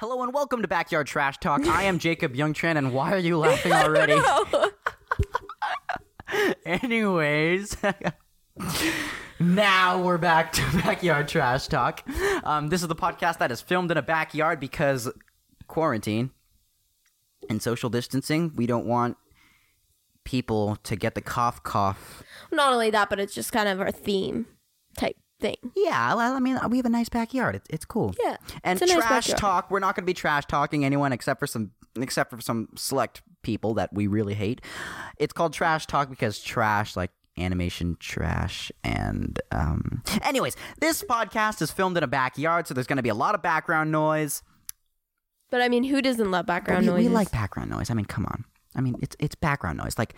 Hello and welcome to Backyard Trash Talk. I am Jacob Youngtran, and why are you laughing already? Anyways, now we're back to Backyard Trash Talk. Um, this is the podcast that is filmed in a backyard because quarantine and social distancing. We don't want people to get the cough cough. Not only that, but it's just kind of our theme type thing. Yeah, well, I mean, we have a nice backyard. It's, it's cool. Yeah, And it's a nice trash backyard. talk. We're not going to be trash talking anyone except for some except for some select people that we really hate. It's called trash talk because trash like animation trash and um anyways this podcast is filmed in a backyard so there's going to be a lot of background noise But I mean, who doesn't love background noise we like background noise i mean come on i mean it's it's background noise like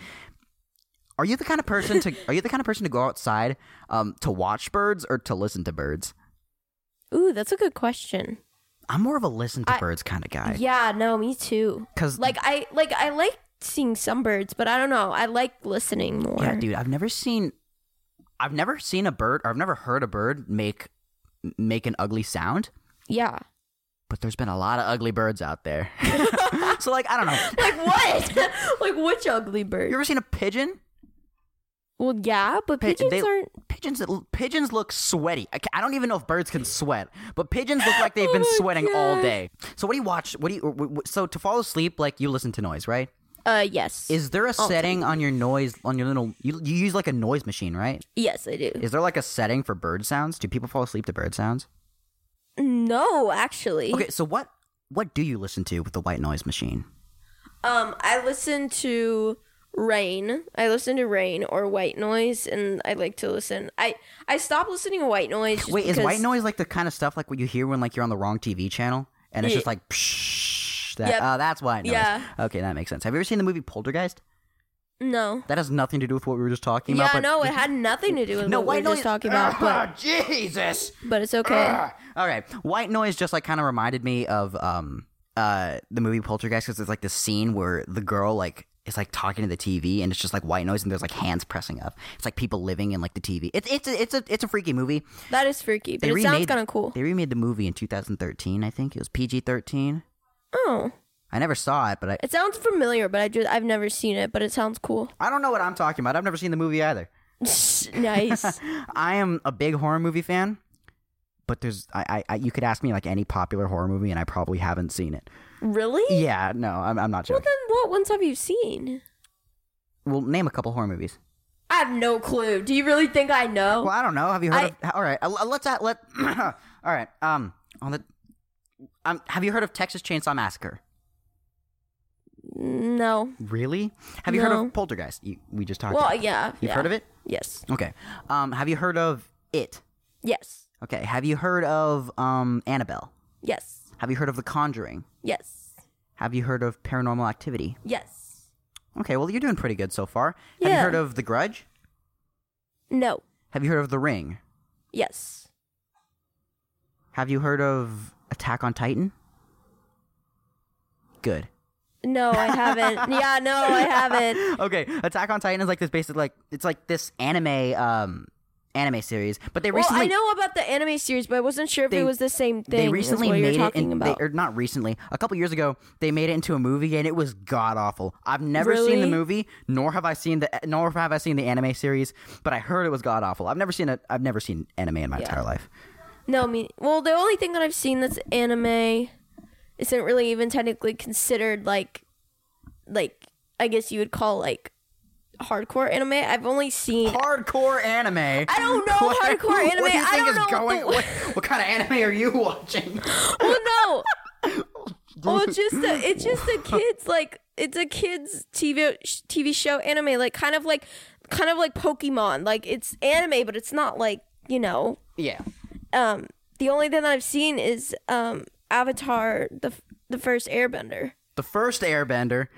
are you the kind of person to are you the kind of person to go outside um to watch birds or to listen to birds Ooh, that's a good question. i'm more of a listen to I- birds kind of guy Yeah, no, me too. cuz Like I like I like seeing some birds, but I don't know. I like listening more. Yeah, dude, I've never seen I've never seen a bird or I've never heard a bird make make an ugly sound, Yeah. but there's been a lot of ugly birds out there. so like, I don't know. Like what? like which ugly bird? You ever seen a pigeon? Well, yeah, but Pi- pigeons they- aren't. Pigeons pigeons look sweaty. I, I don't even know if birds can sweat, but pigeons look like they've Oh been sweating all day. So what do you watch? What do you so to fall asleep like you listen to noise, right? Uh, yes. Is there a setting on your noise on your little you, you use like a noise machine, right? yes, I do. Is there like a setting for bird sounds? Do people fall asleep to bird sounds? No, actually. Okay, so what what do you listen to with the white noise machine? Um, I listen to rain. I listen to rain or white noise, and I like to listen. I I stopped listening to white noise. Just Wait, is white noise like the kind of stuff like what you hear when like you're on the wrong TV channel and it's Yeah. just like psh, that Yep. oh, that's white noise. Yeah. Okay, that makes sense. Have you ever seen the movie Poltergeist? No. That has nothing to do with what we were just talking Yeah, about. but no, it had nothing to do with no what white we were noise. just talking about, but Ah, Jesus. but it's okay. Ah. All right, white noise just like kind of reminded me of um uh the movie Poltergeist because it's like this scene where the girl like is like talking to the TV and it's just like white noise and there's like hands pressing up. It's like people living in like the TV. It's it's a, it's a it's a freaky movie. That is freaky, but They it sounds remade- kind of cool. They remade the movie in 2013, I think. It was PG-13. Oh, I never saw it, but I it sounds familiar, but I just I've never seen it, but it sounds cool. I don't know what I'm talking about. I've never seen the movie either. nice. I am a big horror movie fan, but there's I, I, you could ask me like any popular horror movie and I probably haven't seen it. really? Yeah, no, I'm I'm not sure. Well, then what ones have you seen? Well, name a couple horror movies. I have no clue. Do you really think I know? Well, I don't know. Have you heard I- of? All right, uh, let's at let. all right. Um, on the. Um, have you heard of Texas Chainsaw Massacre? no. Really? Have you heard of Poltergeist? You, we just talked. Well, about. yeah. You've yeah. heard of it? Yes. Okay. Um, have you heard of it? Yes. Okay. Have you heard of um Annabelle? Yes. Have you heard of The Conjuring? Yes. Have you heard of Paranormal Activity? Yes. Okay, well you're doing pretty good so far. Have you heard of The Grudge? No. Have you heard of The Ring? Yes. Have you heard of Attack on Titan? Good. No, I haven't. yeah, no, I haven't. Okay, Attack on Titan is like this basic like it's like this anime um anime series, but they Well, recently I know about the anime series, but I wasn't sure if They- it was the same thing. they recently made you're it talking in, about. they, or not recently a couple years ago they made it into a movie and it was god awful i've never seen the movie nor have i seen the nor have i seen the anime series but i heard it was god awful i've never seen it i've never seen anime in my Yeah. entire life No, me. Well, the only thing that I've seen that's anime isn't really even technically considered like, like I guess you would call like hardcore anime. I've only seen. hardcore anime I don't know hardcore anime. what do you I think don't is know what going the- what, what kind of anime are you watching well, no. well, it's just a, it's just a kids like it's a kids TV TV show anime like kind of like kind of like Pokemon. Like it's anime, but it's not like you know. yeah Um, the only thing that I've seen is um Avatar the the first Airbender. the first airbender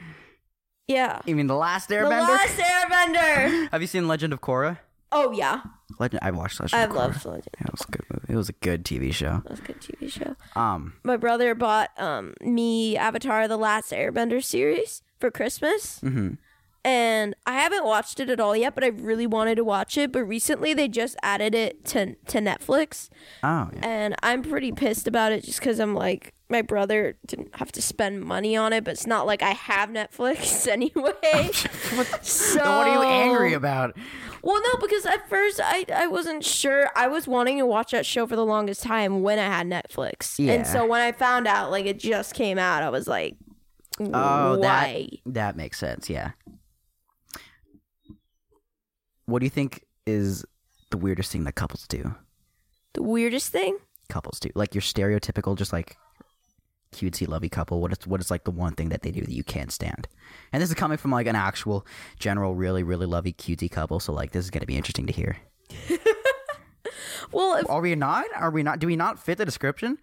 Yeah. you mean the last Airbender? The last Airbender. have you seen legend of korra Oh yeah, legend i watched legend I of korra love Legend. yeah, it was a good movie it was a good tv show That's a good TV show. um My brother bought um me Avatar: The Last Airbender series for Christmas. mhm. And I haven't watched it at all yet, but I really wanted to watch it. But recently they just added it to to Netflix, Oh, yeah. and I'm pretty pissed about it just because I'm like my brother didn't have to spend money on it, but it's not like I have Netflix anyway. so what are you angry about? Well, no, because at first I I wasn't sure. I was wanting to watch that show for the longest time when I had Netflix, Yeah. and so when I found out like it just came out, I was like, Oh, why? that that makes sense. Yeah. What do you think is the weirdest thing that couples do? The weirdest thing. Couples do like your stereotypical, just like cutesy, lovey couple. What is what is like the one thing that they do that you can't stand? And this is coming from like an actual, general, really, really lovey, cutesy couple. So like, this is gonna be interesting to hear. Well, if, Are we not? Are we not? Do we not fit the description?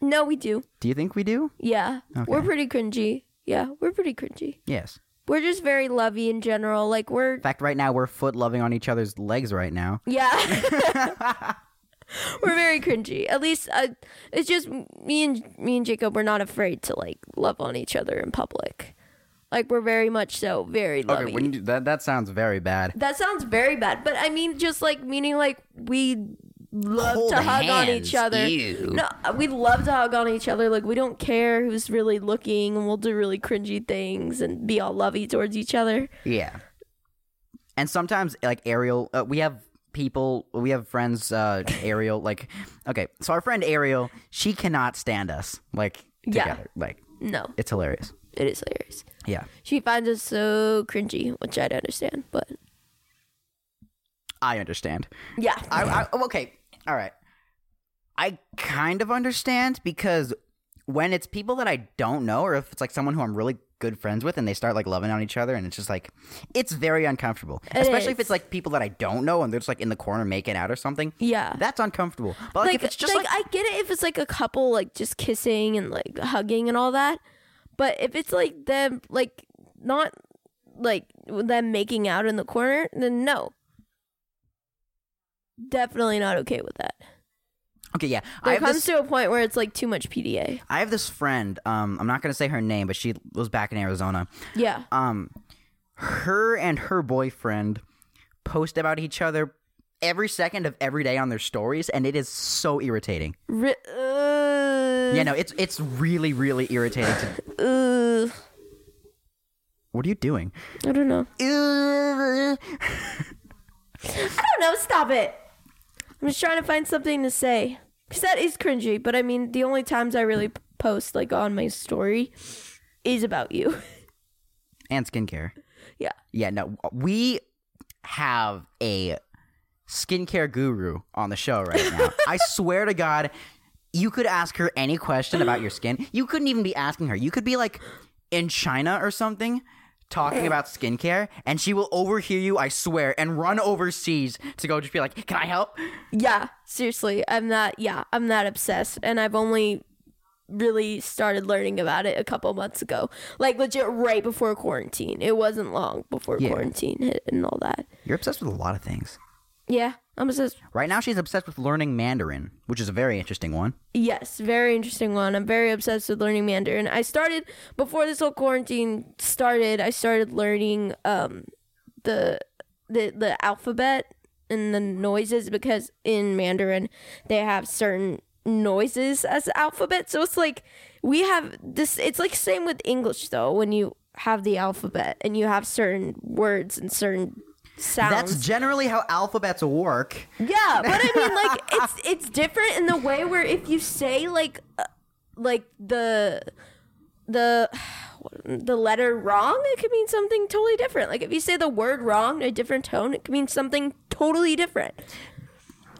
no, we do. Do you think we do? Yeah, we're pretty cringy. Yeah, we're pretty cringy. Yes. We're just very lovey in general. Like we're In fact, right now we're foot loving on each other's legs right now. yeah. we're very cringy. At least uh, it's just me and me and Jacob. We're not afraid to like love on each other in public. Like we're very much so very lovey. Okay, when you do, that that sounds very bad. That sounds very bad, but I mean, just like meaning like we love Hold to hug on each other. ew. No, we love to hug on each other. Like we don't care who's really looking, and we'll do really cringy things and be all lovey towards each other. Yeah. And sometimes, like Ariel, uh, we have people, we have friends, uh, Ariel, like, okay, so our friend Ariel, she cannot stand us, like, Yeah. together. Like, No, it's hilarious. it is hilarious. Yeah. She finds us so cringy, which I don't understand, but I understand. yeah, I, I okay, all right. I kind of understand because when it's people that I don't know, or if it's like someone who I'm really good friends with and they start like loving on each other, and it's just like, it's very uncomfortable. It Especially if it's like people that I don't know and they're just like in the corner making out or something. yeah. That's uncomfortable. But like, like, if it's just like, like, I get it if it's like a couple like just kissing and like hugging and all that, but if it's like them like not like them making out in the corner, then no. Definitely not okay with that. okay, yeah, There comes this. to a point where it's like too much PDA. I have this friend. Um, I'm not gonna say her name, but she was back in Arizona. Yeah. Um, her and her boyfriend post about each other every second of every day on their stories, and it is so irritating. Ri- uh, Yeah, no, it's it's really really irritating. To, uh, what are you doing? I don't know. Ugh. I don't know. Stop it. I'm just trying to find something to say. Because that is cringy, but I mean, the only times I really post like on my story is about you. and skincare. yeah. Yeah, no, we have a skincare guru on the show right now. I swear to God, you could ask her any question about your skin. You couldn't even be asking her. You could be like in China or something talking about skincare, and she will overhear you, I swear, and run overseas to go just be like, Can I help? Yeah. Seriously. I'm not, yeah, I'm that obsessed. And I've only really started learning about it a couple months ago. Like legit right before quarantine. It wasn't long before Yeah. quarantine hit and all that. You're obsessed with a lot of things. Yeah. I'm obsessed. Right now, she's obsessed with learning Mandarin, which is a very interesting one. Yes, very interesting one. I'm very obsessed with learning Mandarin. I started before this whole quarantine started. I started learning um the the the alphabet and the noises because in Mandarin they have certain noises as alphabet. So it's like we have this. It's like same with English though. When you have the alphabet and you have certain words and certain sounds. That's generally how alphabets work. Yeah, but I mean, like it's it's different in the way where if you say like uh, like the the the letter wrong, it could mean something totally different. Like if you say the word wrong in a different tone, it could mean something totally different.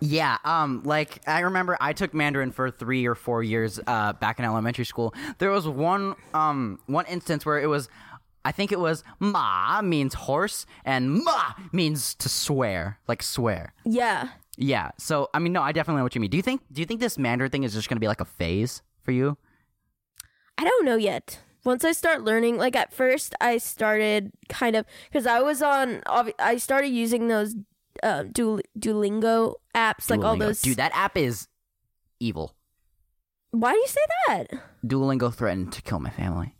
Yeah, um, like I remember I took Mandarin for three or four years uh, back in elementary school. There was one um one instance where it was, I think it was ma means horse and ma means to swear, like swear. Yeah. Yeah. So I mean, no, I definitely know what you mean. Do you think do you think this Mandarin thing is just gonna be like a phase for you? I don't know yet. Once I start learning, like at first I started kind of because I was on. I started using those uh, Duol- Duolingo apps, like all those. Dude, that app is evil. Why do you say that? Duolingo threatened to kill my family.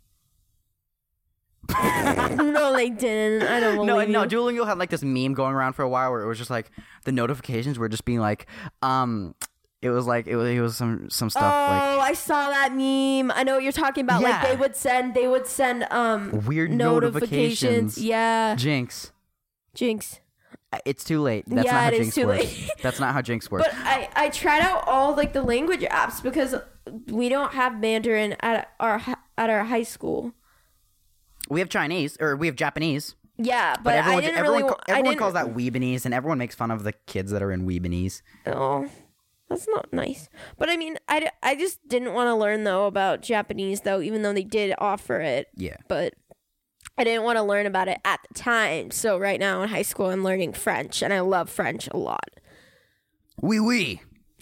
no, they didn't. I don't No, believe no. Duolingo had like this meme going around for a while where it was just like the notifications were just being like, um, it was like it was it was some some stuff Oh, I saw that meme. I know what you're talking about. Like Yeah. they would send, they would send um Weird notifications. notifications. Yeah, Jinx. Jinx. It's too late. That's Yeah, not how it is Jinx too works. late. That's not how Jinx works. But I I tried out all like the language apps because we don't have Mandarin at our hi- at our high school. We have Chinese or we have Japanese. Yeah, but, But everyone, I didn't everyone, really. everyone calls that Weebanese, and everyone makes fun of the kids that are in Weebanese. Oh, that's not nice. But I mean, I, I just didn't want to learn though about Japanese though, even though they did offer it. Yeah. But I didn't want to learn about it at the time. So right now in high school, I'm learning French, and I love French a lot. Wee wee.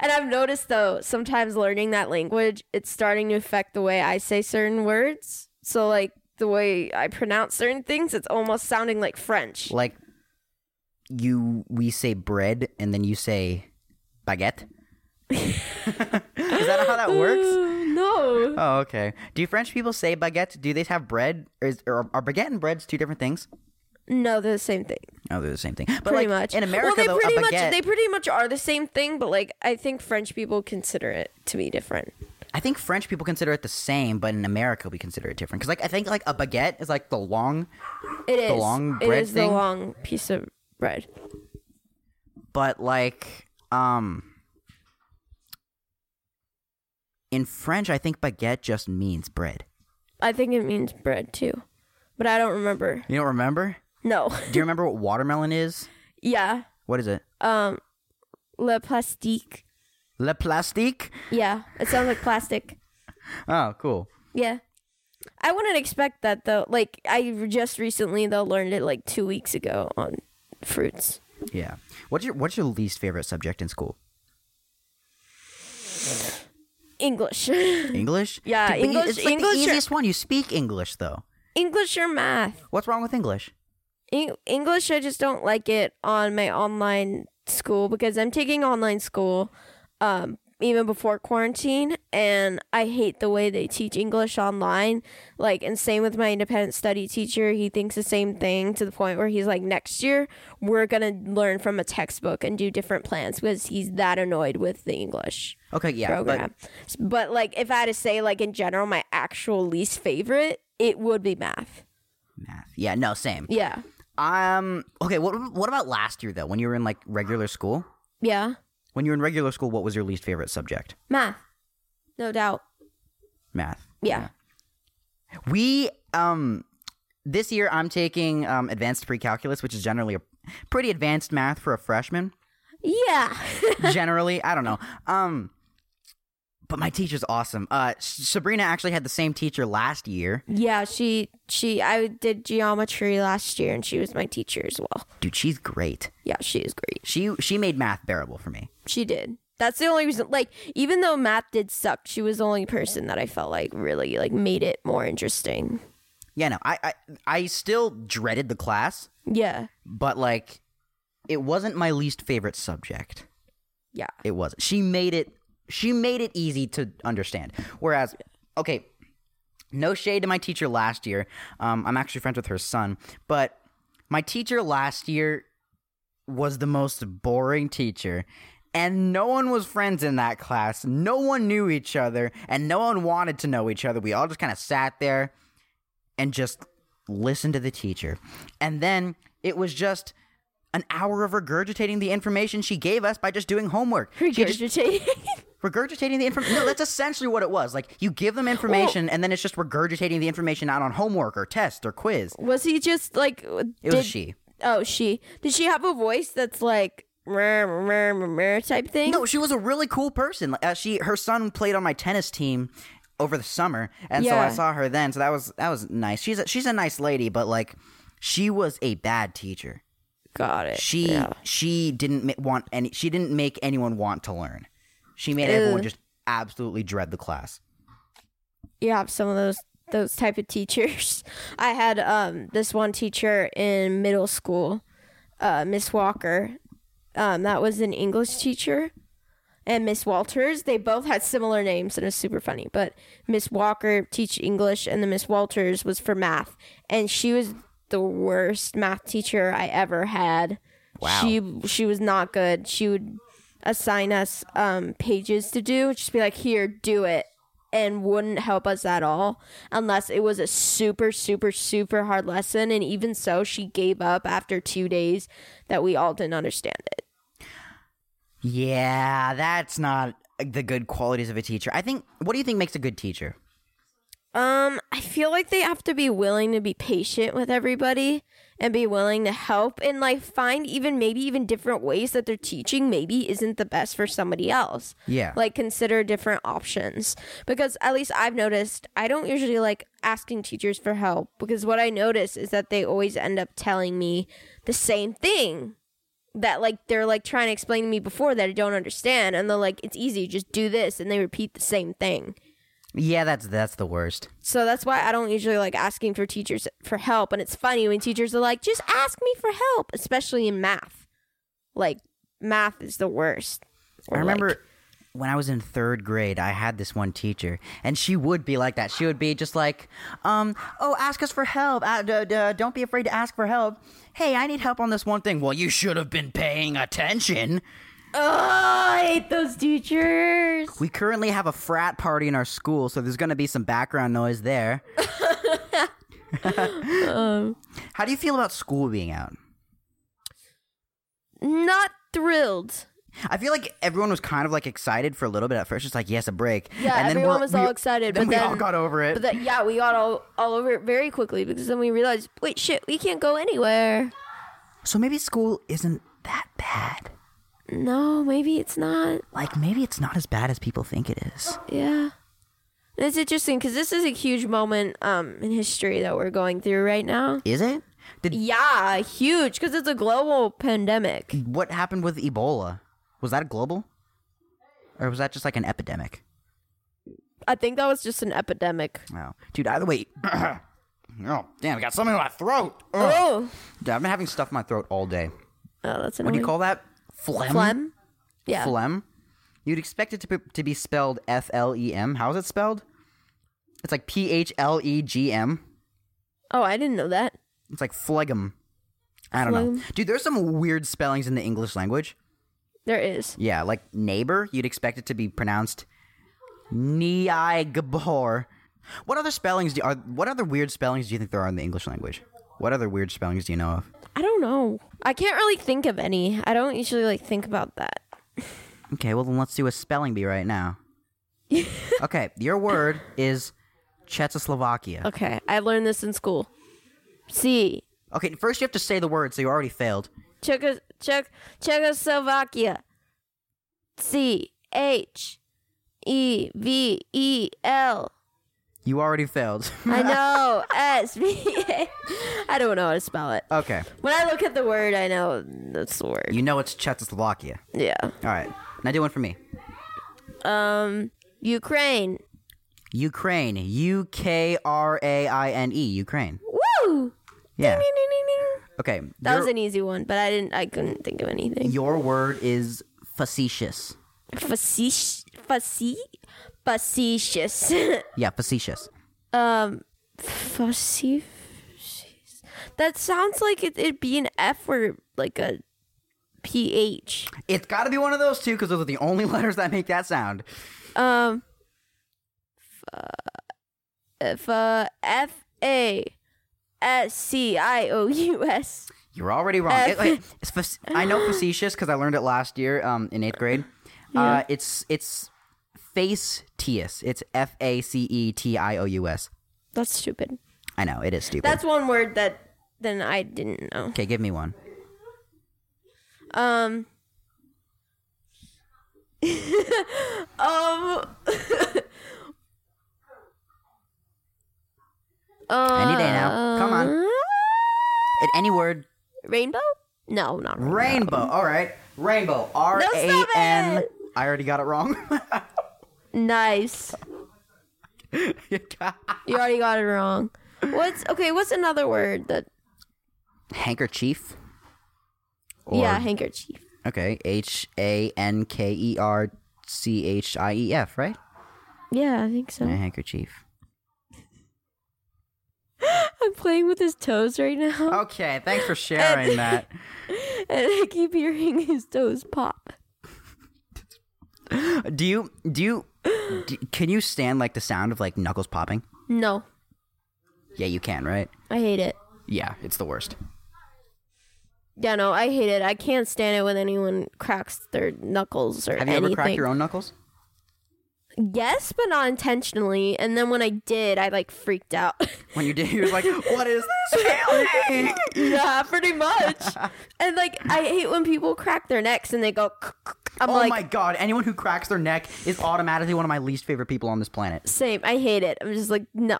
And I've noticed though, sometimes learning that language, it's starting to affect the way I say certain words. So like the way I pronounce certain things, it's almost sounding like French. Like you, we say bread, and then you say baguette. Is that how that works? Uh, no. Oh, okay. Do French people say baguette? Do they have bread? Or, is, or are baguette and breads two different things? No, they're the same thing. Oh, they're the same thing. But pretty like, much. in America, well, they though, pretty a much baguette. they pretty much are the same thing, but like I think French people consider it to be different. I think French people consider it the same, but in America we consider it different. Because like I think like a baguette is like the long, It is the long bread is thing? the long piece of bread. but like um in French I think baguette just means bread. I think it means bread too, but I don't remember. You don't remember? No. Do you remember what watermelon is? yeah. What is it? Um, le plastique. Le plastique. Yeah, it sounds like plastic. Oh, cool. Yeah. I wouldn't expect that though. Like I just recently though learned it like two weeks ago on fruits. Yeah. What's your What's your least favorite subject in school? English. English. Yeah, Dude, English- It's like English the or- easiest one. You speak English though. English or math? What's wrong with English? Eng- English, I just don't like it on my online school because I'm taking online school um, even before quarantine, and I hate the way they teach English online. Like, and same with my independent study teacher. He thinks the same thing to the point where he's like, next year we're gonna learn from a textbook and do different plans because he's that annoyed with the English Okay, yeah, program. But, like, if I had to say, like in general, my actual least favorite, it would be math. math. Yeah, no, same. Yeah, Um. Okay. What What about last year though? When you were in like regular school? yeah, When you were in regular school, what was your least favorite subject? math, no doubt. Math. Yeah. We um this year I'm taking um advanced pre-calculus, which is generally a pretty advanced math for a freshman. Yeah. generally, I don't know. Um but my teacher's awesome. Uh Sabrina actually had the same teacher last year. yeah, she she I did geometry last year and she was my teacher as well. Dude, she's great. Yeah, she is great. She she made math bearable for me. She did. That's the only reason like even though math did suck, she was the only person that I felt like really like made it more interesting. Yeah, no. I I, I still dreaded the class, Yeah. but like it wasn't my least favorite subject. Yeah. It was. She made it. She made it easy to understand. Whereas, okay, no shade to my teacher last year. Um, I'm actually friends with her son, but my teacher last year was the most boring teacher. And no one was friends in that class. No one knew each other, and no one wanted to know each other. We all just kind of sat there and just listened to the teacher. And then it was just an hour of regurgitating the information she gave us by just doing homework. Regurgitating. regurgitating the information. No, that's essentially what it was. Like you give them information, and then it's just regurgitating the information out on homework or test or quiz. was he just like It was she. Oh, she. Did she have a voice that's like type thing? No, she was a really cool person. Uh, she, her son played on my tennis team over the summer, and so I saw her then. So that was that was nice. She's a, she's a nice lady, but like she was a bad teacher. Got it. She Yeah. she didn't want any. She didn't make anyone want to learn. She made everyone just absolutely dread the class. you have some of those those type of teachers. I had um this one teacher in middle school, uh, Miss Walker. Um, that was an English teacher, and Miss Walters. They both had similar names and it's super funny. But Miss Walker teach English and the Miss Walters was for math. And she was the worst math teacher I ever had. Wow. She she was not good. She would assign us um pages to do, just be like, "Here, do it." And wouldn't help us at all unless it was a super, super, super hard lesson. And even so, she gave up after two days that we all didn't understand it. Yeah, that's not the good qualities of a teacher. I think. What do you think makes a good teacher? Um, I feel like they have to be willing to be patient with everybody and be willing to help and like find even maybe even different ways that they're teaching maybe isn't the best for somebody else. Yeah. Like consider different options because at least I've noticed I don't usually like asking teachers for help because what I notice is that they always end up telling me the same thing that like they're like trying to explain to me before that I don't understand and they're like it's easy just do this and they repeat the same thing. Yeah, that's that's the worst. So that's why I don't usually like asking for teachers for help. And it's funny when teachers are like, just ask me for help, especially in math. Like, math is the worst. I remember like- when I was in third grade, I had this one teacher, and she would be like that. She would be just like, um, oh, ask us for help. Uh, d- d- don't be afraid to ask for help. Hey, I need help on this one thing. Well, you should have been paying attention. Oh, I hate those teachers. We currently have a frat party in our school, so there's going to be some background noise there. Um, How do you feel about school being out? Not thrilled. I feel like everyone was kind of like excited for a little bit at first, just like yes, a break. Yeah, and then everyone was we- all excited, Then but we then, all got over it. But that, yeah, we got all, all over it very quickly because then we realized, wait, shit, we can't go anywhere. so maybe school isn't that bad. No, maybe it's not. Like maybe it's not as bad as people think it is. Yeah. It's interesting because this is a huge moment um, in history that we're going through right now. Is it? Did Yeah, huge because it's a global pandemic. what happened with Ebola? Was that a global? Or was that just like an epidemic? I think that was just an epidemic. Oh. Dude, either way. oh, damn, I got something in my throat. Ugh. Oh, Dude, I've been having stuff in my throat all day. oh that's What do you call that? Phlegm? phlegm? Yeah. Phlegm? You'd expect it to be, to be spelled F L E M. How is it spelled? It's like P H L E G M. Oh, I didn't know that. It's like phlegm. I don't know. Dude, there's some weird spellings in the English language. There is. Yeah, like neighbor, you'd expect it to be pronounced Niagabor. What other spellings do are what other weird spellings do you think there are in the English language? What other weird spellings do you know of? I don't know. I can't really think of any. I don't usually like think about that. Okay, well then let's do a spelling bee right now. okay, your word is Czechoslovakia. Okay, I learned this in school. C. Okay, first you have to say the word, so you already failed. Czech Czech Czechoslovakia. C H E V E L. You already failed. I know. S V A. I don't know how to spell it. okay, When I look at the word, I know that's the word. you know it's Czechoslovakia. Yeah. All right, now do one for me. Um, Ukraine. Ukraine. U K R A I N E. Ukraine. Woo! Yeah. Ding, ding, ding. Okay. That your- was an easy one, but I didn't. I couldn't think of anything. Your word is facetious. Facetious. Faci- Facetious. Yeah, facetious. um, facetious. That sounds like it, it'd be an F or like a PH. It's got to be one of those two because those are the only letters that make that sound. Um, f uh, F A S C I O U S. You're already wrong. F- It- like, it's fac- I know facetious because I learned it last year um, in eighth grade. Yeah. Uh, it's it's face-tious. It's F A C E T I O U S. That's stupid. I know it is stupid. That's one word that then I didn't know. okay. Give me one. Um. um. Any day now. Come on. It, any word. Rainbow? No, not rainbow. Rainbow. All right. Rainbow. R stop it. I already got it wrong. Nice. You already got it wrong. What's okay? What's another word that? Handkerchief. Or- yeah, handkerchief. Okay. H A N K E R C H I E F, right? Yeah, I think so. A handkerchief. I'm playing with his toes right now, Okay, thanks for sharing that. and I keep hearing his toes pop. Do you do you do, can you stand like the sound of like knuckles popping? No, Yeah, you can, right? I hate it. Yeah, it's the worst. Yeah, no, I hate it. I can't stand it when anyone cracks their knuckles or Have you anything. ever cracked your own knuckles? Yes, but not intentionally. And then when I did, I like freaked out. When you did, you were like, "What is this feeling?" yeah, pretty much. and like, I hate when people crack their necks and they go. I'm oh like, my god! Anyone who cracks their neck is automatically one of my least favorite people on this planet. same. I hate it. I'm just like, no.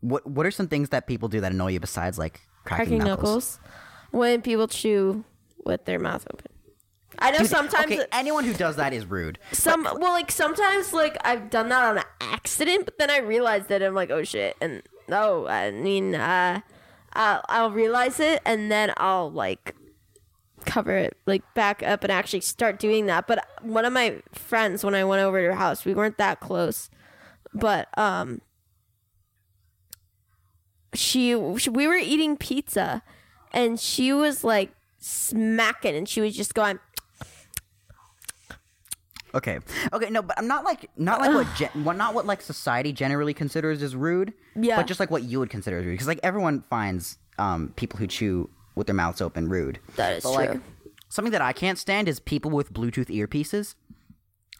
What What are some things that people do that annoy you besides like cracking, Cracking knuckles? knuckles. When people chew with their mouth open. I know Dude, sometimes okay, anyone who does that is rude. some well like sometimes like I've done that on accident, but then I realized that I'm like, oh shit, and no, I mean, uh, I'll, I'll realize it, and then I'll like cover it like back up and actually start doing that. But one of my friends, when I went over to her house, we weren't that close, but um, she, we were eating pizza, and she was like smacking, and she was just going. Okay, okay, no, but I'm not like not like what, gen- what not what like society generally considers as rude. Yeah. but just like what you would consider as rude, because like everyone finds um people who chew with their mouths open rude. That is But, like, true. something that I can't stand is people with Bluetooth earpieces.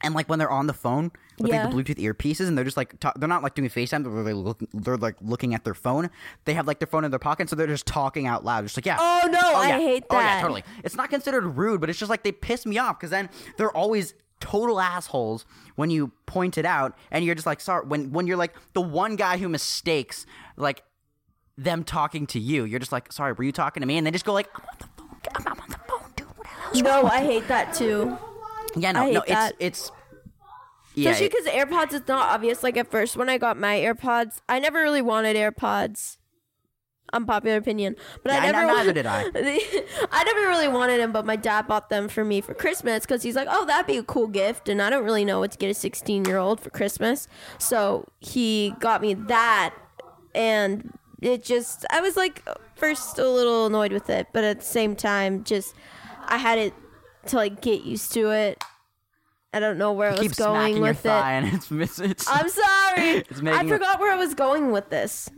And like when they're on the phone with Yeah. like the Bluetooth earpieces, and they're just like ta- they're not like doing FaceTime, they're like, look, they're like looking at their phone. They have like their phone in their pocket, so they're just talking out loud, just like yeah. Oh, no, oh, I yeah. hate that. Oh yeah, totally. It's not considered rude, but it's just like they piss me off because then they're always total assholes when you point it out, and you're just like sorry when when you're like the one guy who mistakes like them talking to you, you're just like sorry, were you talking to me? And they just go like I'm on the phone, I'm, I'm on the phone, dude. What No, I hate that too. Yeah, no, I no, that. it's it's yeah. Especially it- because AirPods is not obvious. Like at first, when I got my AirPods, I never really wanted AirPods. Unpopular opinion, but Yeah, I I- never. neither wa- did I. I never really wanted them, but my dad bought them for me for Christmas because he's like, "Oh, that'd be a cool gift," and I don't really know what to get a 16 year old for Christmas, so he got me that, and it just I was like first a little annoyed with it, but at the same time, just I had it to like get used to it. I don't know where I was keep going with it. it's it's. it's I'm sorry. It's I forgot where I was going with this.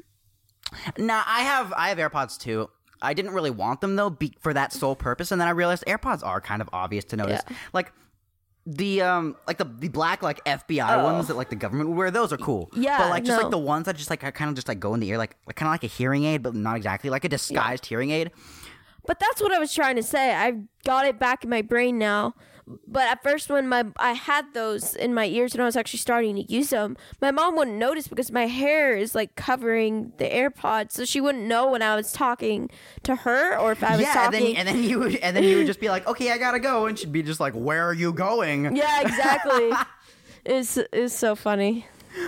Nah, I have I have AirPods too. I didn't really want them though, be, for that sole purpose, and then I realized AirPods are kind of obvious to notice. Yeah. Like the um like the the black like FBI ones that like the government would wear. Those are cool. Oh. Yeah, but like just no. like the ones that just like kind of just like go in the ear, like, like kind of like a hearing aid, but not exactly like a disguised hearing aid. But that's what I was trying to say. I've got it back in my brain now. But at first, when my I had those in my ears and I was actually starting to use them, my mom wouldn't notice because my hair is like covering the AirPods, so she wouldn't know when I was talking to her or if I was yeah, and talking. then and then you would and then you would just be like, okay, I gotta go, and she'd be just like, where are you going? yeah, exactly. it's it's so funny.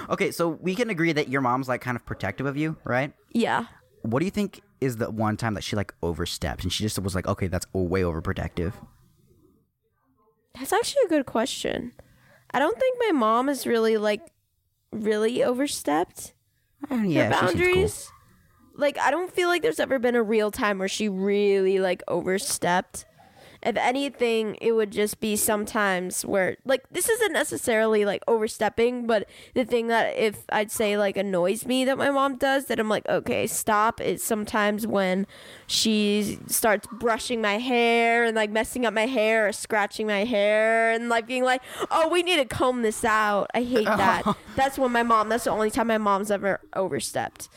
Okay, so we can agree that your mom's like kind of protective of you, right? Yeah. What do you think is the one time that she like overstepped and she just was like, okay, that's way overprotective? That's actually a good question. I don't think my mom has really like really overstepped. Uh, yeah, her seems cool. boundaries. Like I don't feel like there's ever been a real time where she really like overstepped. If anything, it would just be sometimes where like this isn't necessarily like overstepping, but the thing that if I'd say like annoys me that my mom does that I'm like, okay, stop is sometimes when she starts brushing my hair and like messing up my hair or scratching my hair and like being like, "Oh, we need to comb this out." I hate that. That's when my mom. That's the only time my mom's ever overstepped.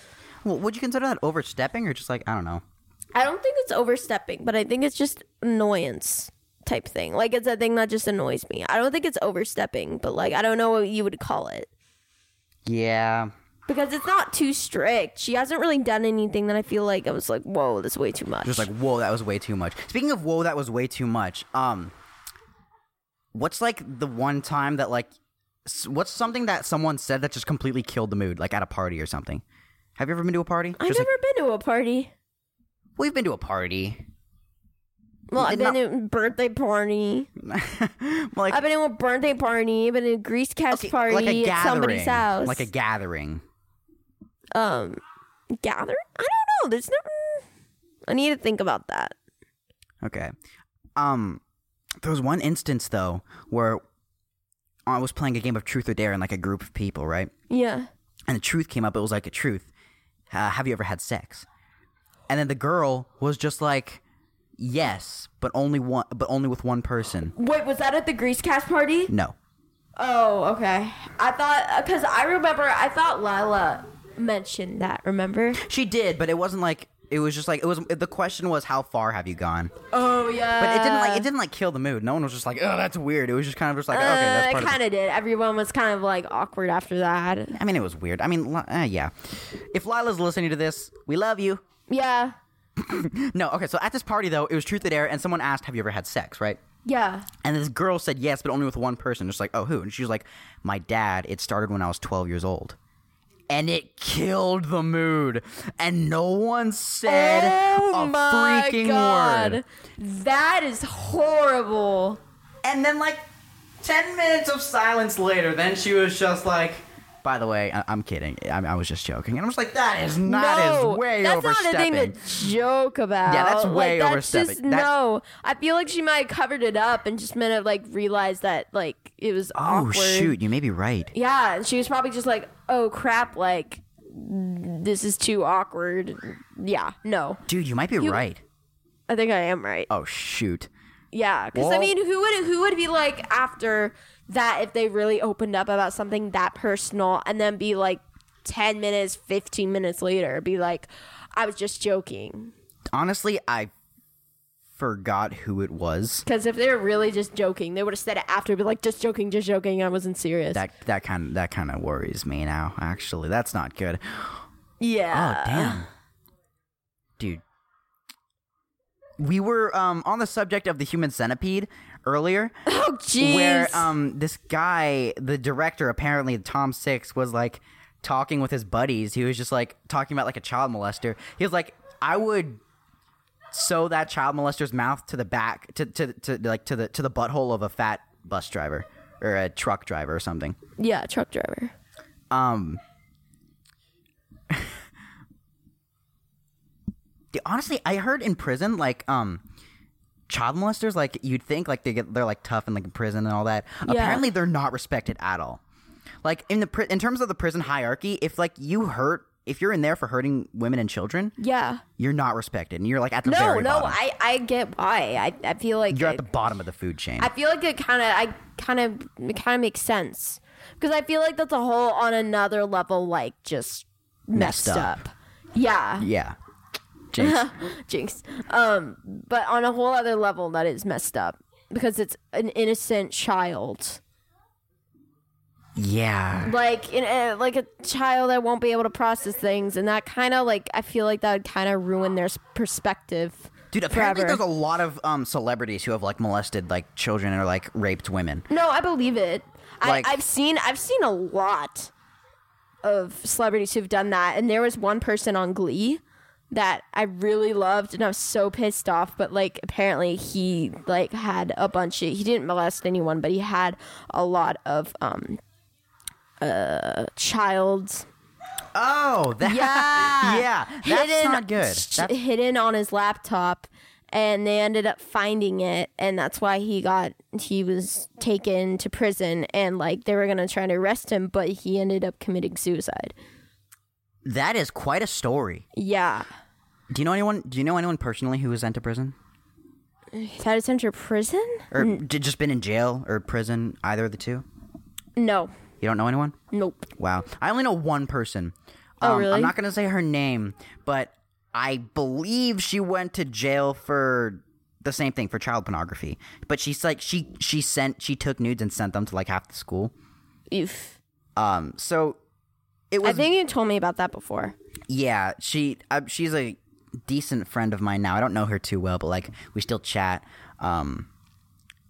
Well, would you consider that overstepping or just like I don't know? I don't think it's overstepping, but I think it's just annoyance type thing. Like it's a thing that just annoys me. I don't think it's overstepping, but like I don't know what you would call it. Yeah. Because it's not too strict. She hasn't really done anything that I feel like I was like, whoa, that's way too much. Just like, whoa, that was way too much. Speaking of whoa, that was way too much. Um, what's like the one time that like, what's something that someone said that just completely killed the mood, like at a party or something? Have you ever been to a party? I've Just never like, been to a party. We've been to a party. Well, I've Not- been to a birthday party. like I've been to a birthday party. I've been to a grease cast party like a at somebody's gathering, house. like a gathering. um gather. I don't know. There's no. I need to think about that. Okay. Um, there was one instance though where I was playing a game of Truth or Dare in like a group of people, right? Yeah. And the truth came up. It was like a truth. Uh, have you ever had sex? And then the girl was just like, yes, but only one, but only with one person. Wait, was that at the grease cast party? No. Oh, okay. I thought because I remember I thought Lila mentioned that. Remember? She did, but it wasn't like it was just like it was. The question was, how far have you gone? Oh yeah. But it didn't like it didn't like kill the mood. No one was just like, oh, that's weird. It was just kind of just like, okay, that's Uh, part it kind of did. Everyone was kind of like awkward after that. I mean, it was weird. I mean, uh, yeah. If Lila's listening to this, we love you. Yeah. No, okay. So at this party though, it was truth or dare, and someone asked, "Have you ever had sex?" Right? Yeah. And this girl said yes, but only with one person. Just like, oh, who? And she was like, my dad. It started when I was 12 years old. And it killed the mood. And no one said oh a my freaking god. word. That is horrible. And then, like, 10 minutes of silence later, then she was just like, by the way, I- I'm kidding. I, I was just joking. And I was like, that is not no, is way that's not a thing to joke about. Yeah, that's way like, that's overstepping. Just, That's- no, I feel like she might have covered it up and just meant to like realize that like it was oh, awkward. shoot. You may be right. Yeah, and she was probably just like, "Oh crap! Like this is too awkward." Yeah, no, Dude, you might be right. I think I am right. Oh, shoot. Yeah, because I mean, who would who would be like after that if they really opened up about something that personal and then be like ten minutes, fifteen minutes later, be like, "I was just joking." Honestly, I forgot who it was. Because if they were really just joking, they would have said it after, be like, "Just joking, just joking. I wasn't serious." That that kind that kind of worries me now. Actually, that's not good. yeah. Oh damn, dude. We were um on the subject of the human centipede earlier, Oh jeez. where um this guy, the director, apparently Tom Six, was like talking with his buddies. He was just like talking about like a child molester. He was like, I would sew that child molester's mouth to the back to to, to like to the to the butthole of a fat bus driver or a truck driver or something. yeah, truck driver. Um. honestly, I heard in prison, like, um, child molesters, like, you'd think, like, they get, they're, like, tough and, like, in prison and all that. Apparently, they're not respected at all. Like, in the, pri- in terms of the prison hierarchy, if, like, you hurt, if you're in there for hurting women and children, Yeah. you're not respected. And you're, like, at the No, very no, bottom. I I get why. I I feel like you're it, at the bottom of the food chain. I feel like it kind of I kind of it kind of makes sense because I feel like that's a whole on another level like just messed, Messed up. up. Yeah, yeah. Jinx. jinx. Um, but on a whole other level that is messed up because it's an innocent child. yeah. like in a, like a child that won't be able to process things and that kind of like i feel like that would kind of ruin their perspective Dude, apparently forever. there's a lot of um, celebrities who have like molested like children or like raped women. no i believe it Like- I, i've seen i've seen a lot of celebrities who've done that and there was one person on glee that i really loved and i was so pissed off but like apparently he like had a bunch of he didn't molest anyone but he had a lot of um uh child Oh, that Yeah. yeah, that's not good. That's, hidden on his laptop, and they ended up finding it, and that's why he got he was taken to prison, and like they were gonna try to arrest him, but he ended up committing suicide. that is quite a story. Yeah, Do you know anyone? Do you know anyone personally who was sent to prison that is sent to prison. or just been in jail or prison? Either of the two. No, You don't know anyone? nope. Wow, I only know one person. Oh, Um, really? I'm not gonna say her name, but I believe she went to jail for the same thing for child pornography. But she's like she she sent she took nudes and sent them to like half the school. Oof. Um, so it was. I think you told me about that before. Yeah, she uh, she's a decent friend of mine now. I don't know her too well, but like we still chat. Um,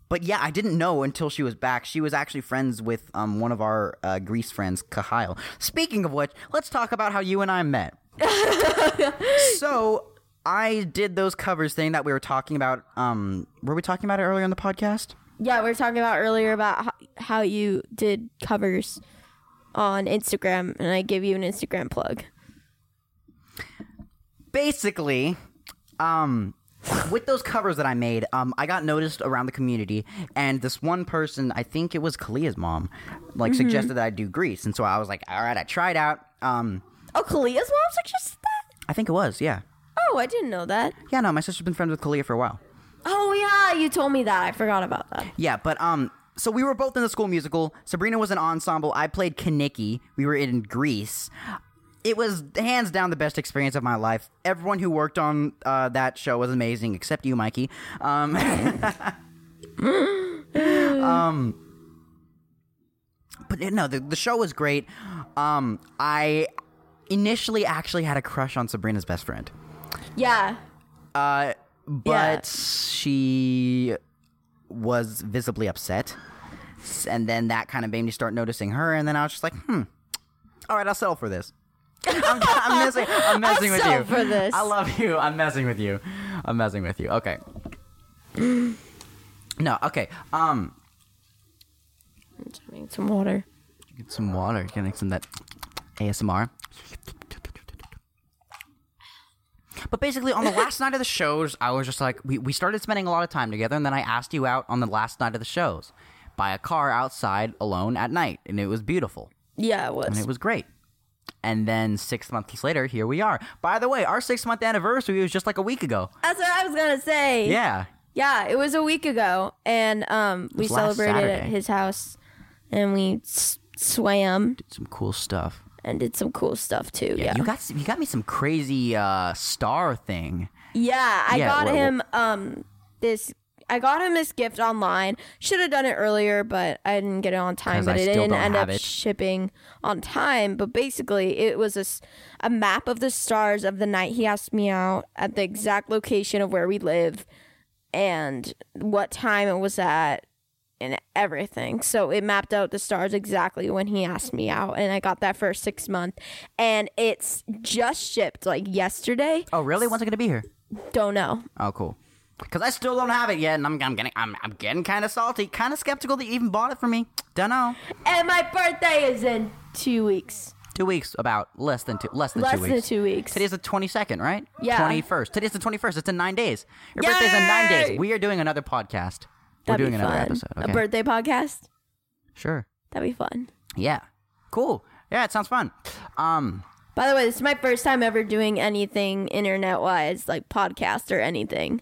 but yeah, I didn't know until she was back. She was actually friends with um one of our uh, Grease friends, Kahil. Speaking of which, let's talk about how you and I met. so I did those covers thing that we were talking about. Um, were we talking about it earlier in the podcast? Yeah, we were talking about earlier about how, how you did covers on Instagram, and I gave you an Instagram plug. Basically, um, with those covers that I made, um, I got noticed around the community, and this one person, I think it was Kalia's mom, like suggested that I do Grease, and so I was like, all right, I tried out. Um, Oh, Kalia's mom suggested that? I think it was, yeah, Oh, I didn't know that. yeah. No, my sister's been friends with Kalia for a while. Oh, yeah, you told me that. I forgot about that. Yeah, but um, so we were both in the school musical. Sabrina was an ensemble. I played Kenickie. We were in Grease. It was hands down the best experience of my life. Everyone who worked on uh, that show was amazing, except you, Mikey. Um, um, but no, the, the show was great. Um, I initially actually had a crush on Sabrina's best friend. Yeah. Uh, but she was visibly upset. And then that kind of made me start noticing her. And then I was just like, hmm, all right, I'll settle for this. I'm, I'm messing, I'm messing with settle you. for this. I love you. I'm messing with you. I'm messing with you. Okay. no, okay. Um, I need some water. get some water. Getting some that ASMR. But basically, on the last night of the shows, I was just like, we, we started spending a lot of time together, and then I asked you out on the last night of the shows by a car outside alone at night, and it was beautiful, Yeah, it was. and it was great. And then six months later, here we are. By the way, our six month anniversary was just like a week ago. That's what I was gonna say. Yeah. Yeah, it was a week ago, and um, we celebrated at his house, and we s- swam Did some cool stuff. and did some cool stuff too. Yeah, You got you got me some crazy uh, star thing. yeah. I Yeah, got what- him um this. I got him this gift online. Should have done it earlier, but I didn't get it on time. But I it didn't end up it. shipping on time. But basically, it was a map of the stars of the night he asked me out at the exact location of where we live and what time it was at and everything. So it mapped out the stars exactly when he asked me out, and I got that for six month, and it's just shipped like yesterday. Oh, really? When's it gonna be here? Don't know. Oh, cool. Because I still don't have it yet, and I'm, I'm getting I'm, I'm getting kind of salty, kind of skeptical that you even bought it for me. Don't know. And my birthday is in two weeks, Two weeks, about less than two, less than less two than weeks. two weeks. Today's the twenty second, right? Yeah. Twenty first. Today's the twenty first. It's in nine days. Your birthday's in nine days. We are doing another podcast. We're doing another episode. Okay. A birthday podcast. sure. That'd be fun. Yeah. Cool. Yeah, it sounds fun. Um. By the way, this is my first time ever doing anything internet wise, like podcast or anything.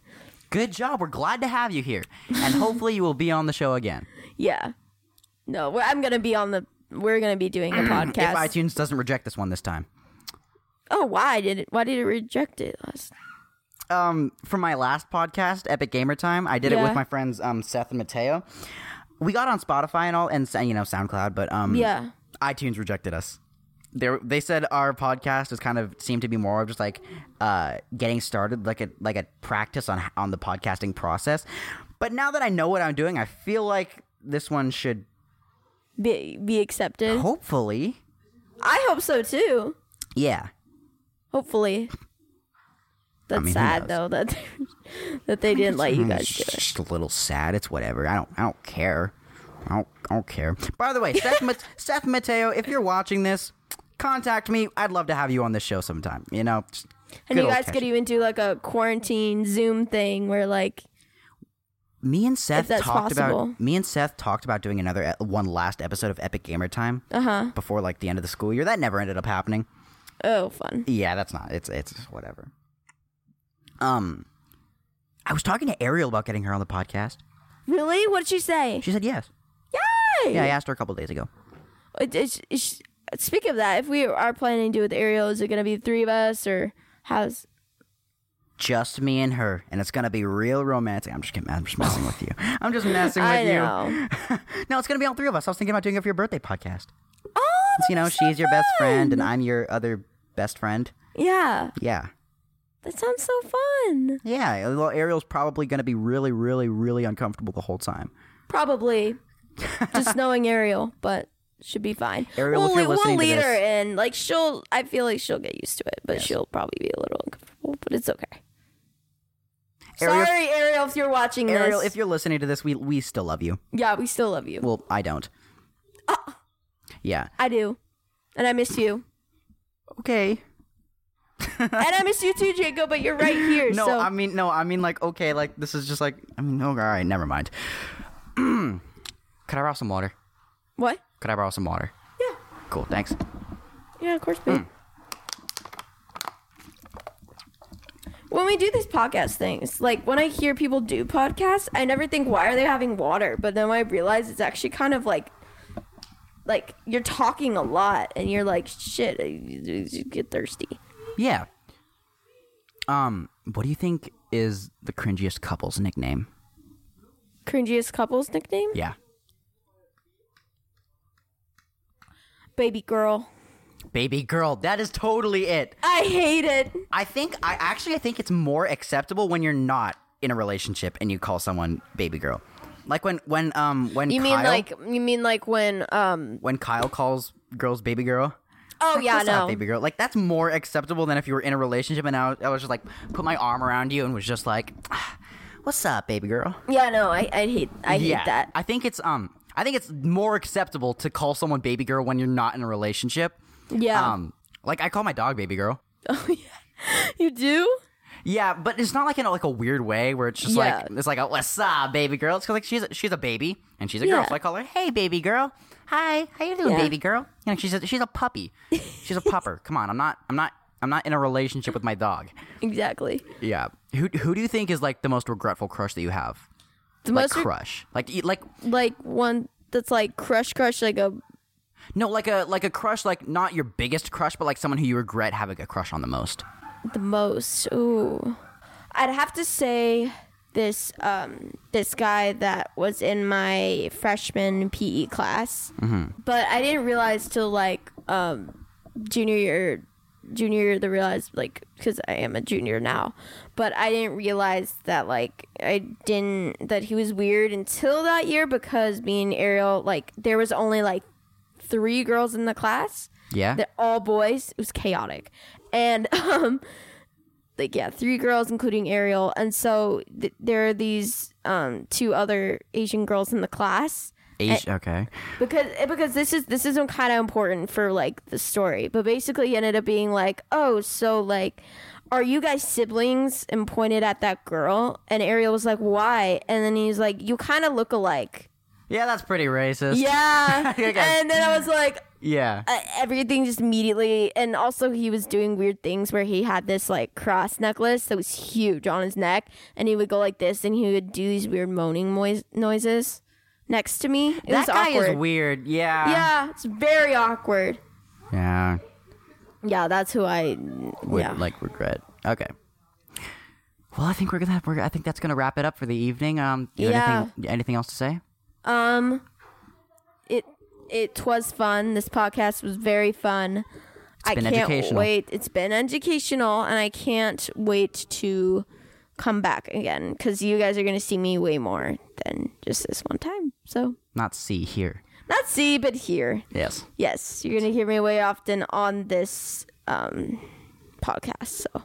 Good job. We're glad to have you here, and hopefully you will be on the show again. Yeah. No, we're, I'm gonna be on the. We're gonna be doing a If podcast. iTunes doesn't reject this one this time. oh, why did it? Why did it reject it last? um for my last podcast, Epic Gamer Time, I did it with my friends um Seth and Mateo. We got on Spotify and all, and you know SoundCloud, but um Yeah. iTunes rejected us. They they said our podcast is kind of seemed to be more of just like uh getting started, like a like a practice on on the podcasting process. But now that I know what I'm doing, I feel like this one should Be be accepted. hopefully, I hope so too. yeah. Hopefully. That's mean, sad though that that they didn't let you guys do it. just a little sad. It's whatever. I don't. I don't care. I don't. I don't care. By the way, Seth, Ma- Seth Mateo, if you're watching this, contact me. I'd love to have you on this show sometime. You know. And you guys could even do like a quarantine Zoom thing where like Me and Seth talked possible. about. Me and Seth talked about doing another one last episode of Epic Gamer Time uh huh. before like the end of the school year. That never ended up happening. Oh fun. Yeah, that's not. It's it's whatever. Um, I was talking to Ariel about getting her on the podcast. Really? What did she say? She said yes. Yay! Yeah, I asked her a couple days ago. It's- it's- speak of that, if we are planning to do with Ariel, is it gonna be three of us or how's just me and her, and it's gonna be real romantic. I'm just kidding. I'm just messing with you. I'm just messing with I you. know. no, it's gonna be all three of us. I was thinking about doing it for your birthday podcast. Oh, you know, so she's your best friend, and. I'm your other best friend. Yeah, Yeah, that sounds so fun. yeah. Uh, well, Ariel's probably gonna be really, really, really uncomfortable the whole time. Probably just knowing Ariel, but should be fine. Ariel, we'll, we'll lead her in. Like she'll, I feel like she'll get used to it, but she'll probably be a little uncomfortable. But it's okay. Ariel- Sorry, Ariel, if you're watching Ariel, this. if you're listening to this, we we still love you. yeah, we still love you. Well, I don't. Ah. Yeah. I do, and I miss you, Okay. and I miss you too, Jacob. But you're right here. No, so I mean no, I mean like okay, like this is just like I mean no, all right, never mind. Could I borrow some water? what? Could I borrow some water? Yeah, Cool, thanks. yeah, of course, babe. When we do these podcast things, like when I hear people do podcasts, I never think why are they having water, but then I realize it's actually kind of like, like you're talking a lot, and you're like, shit, you you get thirsty. Yeah. Um, what do you think is the cringiest couple's nickname? Cringiest couple's nickname? Yeah. Baby girl. Baby girl. That is totally it. I hate it. I think I actually I think it's more acceptable when you're not in a relationship and you call someone baby girl. Like when when um when You Kyle, mean like you mean like when um when Kyle calls girls baby girl. oh yeah That's no baby girl. Like that's more acceptable than if you were in a relationship and I, I was just like put my arm around you and was just like, "Ah, "What's up, baby girl?" yeah no I I hate I hate yeah, that I think it's um I think it's more acceptable to call someone baby girl when you're not in a relationship. yeah Um, like I call my dog baby girl. oh yeah you do Yeah, but it's not like in a, like a weird way where it's just Yeah. like it's like a what's up, baby girl. It's 'cause, like she's a, she's a baby and she's a girl, Yeah. so I call her hey, baby girl. Hi, how you doing, Yeah. baby girl? You know, she's a, she's a puppy. She's a pupper. Come on, I'm not I'm not I'm not in a relationship with my dog. exactly Yeah. Who who do you think is like the most regretful crush that you have? The Like most crush, like like like one that's like crush crush like a no, like a like a crush, like not your biggest crush, but like someone who you regret having a crush on the most. the most. Ooh. I'd have to say this um this guy that was in my freshman PE class. But I didn't realize till like um junior year junior year to realize like because I am a junior now but I didn't realize that like I didn't that he was weird until that year because me and Ariel like there was only like three girls in the class Yeah. they're all boys. It was chaotic, and um, like yeah, three girls including Ariel, and so th- there are these um two other Asian girls in the class Age, okay. because eh, because this is this is kind of important for like the story, but basically it ended up being like oh so like. Are you guys siblings? And pointed at that girl, and Ariel was like, "Why?" And then he's like, "You kind of look alike." Yeah, that's pretty racist. Yeah, Okay. and then I was like, Yeah. uh, everything just immediately and also he was doing weird things where he had this like cross necklace that was huge on his neck and he would go like this and he would do these weird moaning noise- noises next to me it that was guy awkward is weird. Yeah. yeah it's very awkward Yeah. yeah that's who i would yeah like regret. Okay. Well, I think we're gonna. We're, I think that's gonna wrap it up for the evening. Um, you Yeah. anything, anything else to say? um it it was fun this podcast was very fun i been can't educational. wait it's been educational and i can't wait to come back again because you guys are going to see me way more than just this one time so Not see here. not see but here. Yes. yes you're going to hear me way often on this um podcast so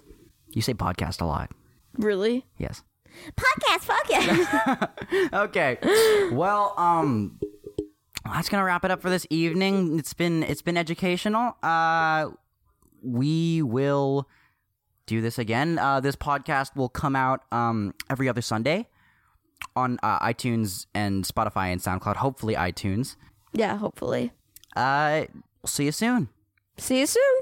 You say podcast a lot. really Yes. podcast podcast Okay. well, um, that's gonna wrap it up for this evening. It's been it's been educational. Uh, we will do this again. Uh, this podcast will come out um every other Sunday on uh, iTunes and Spotify and SoundCloud. Hopefully, iTunes. yeah hopefully Uh, see you soon. see you soon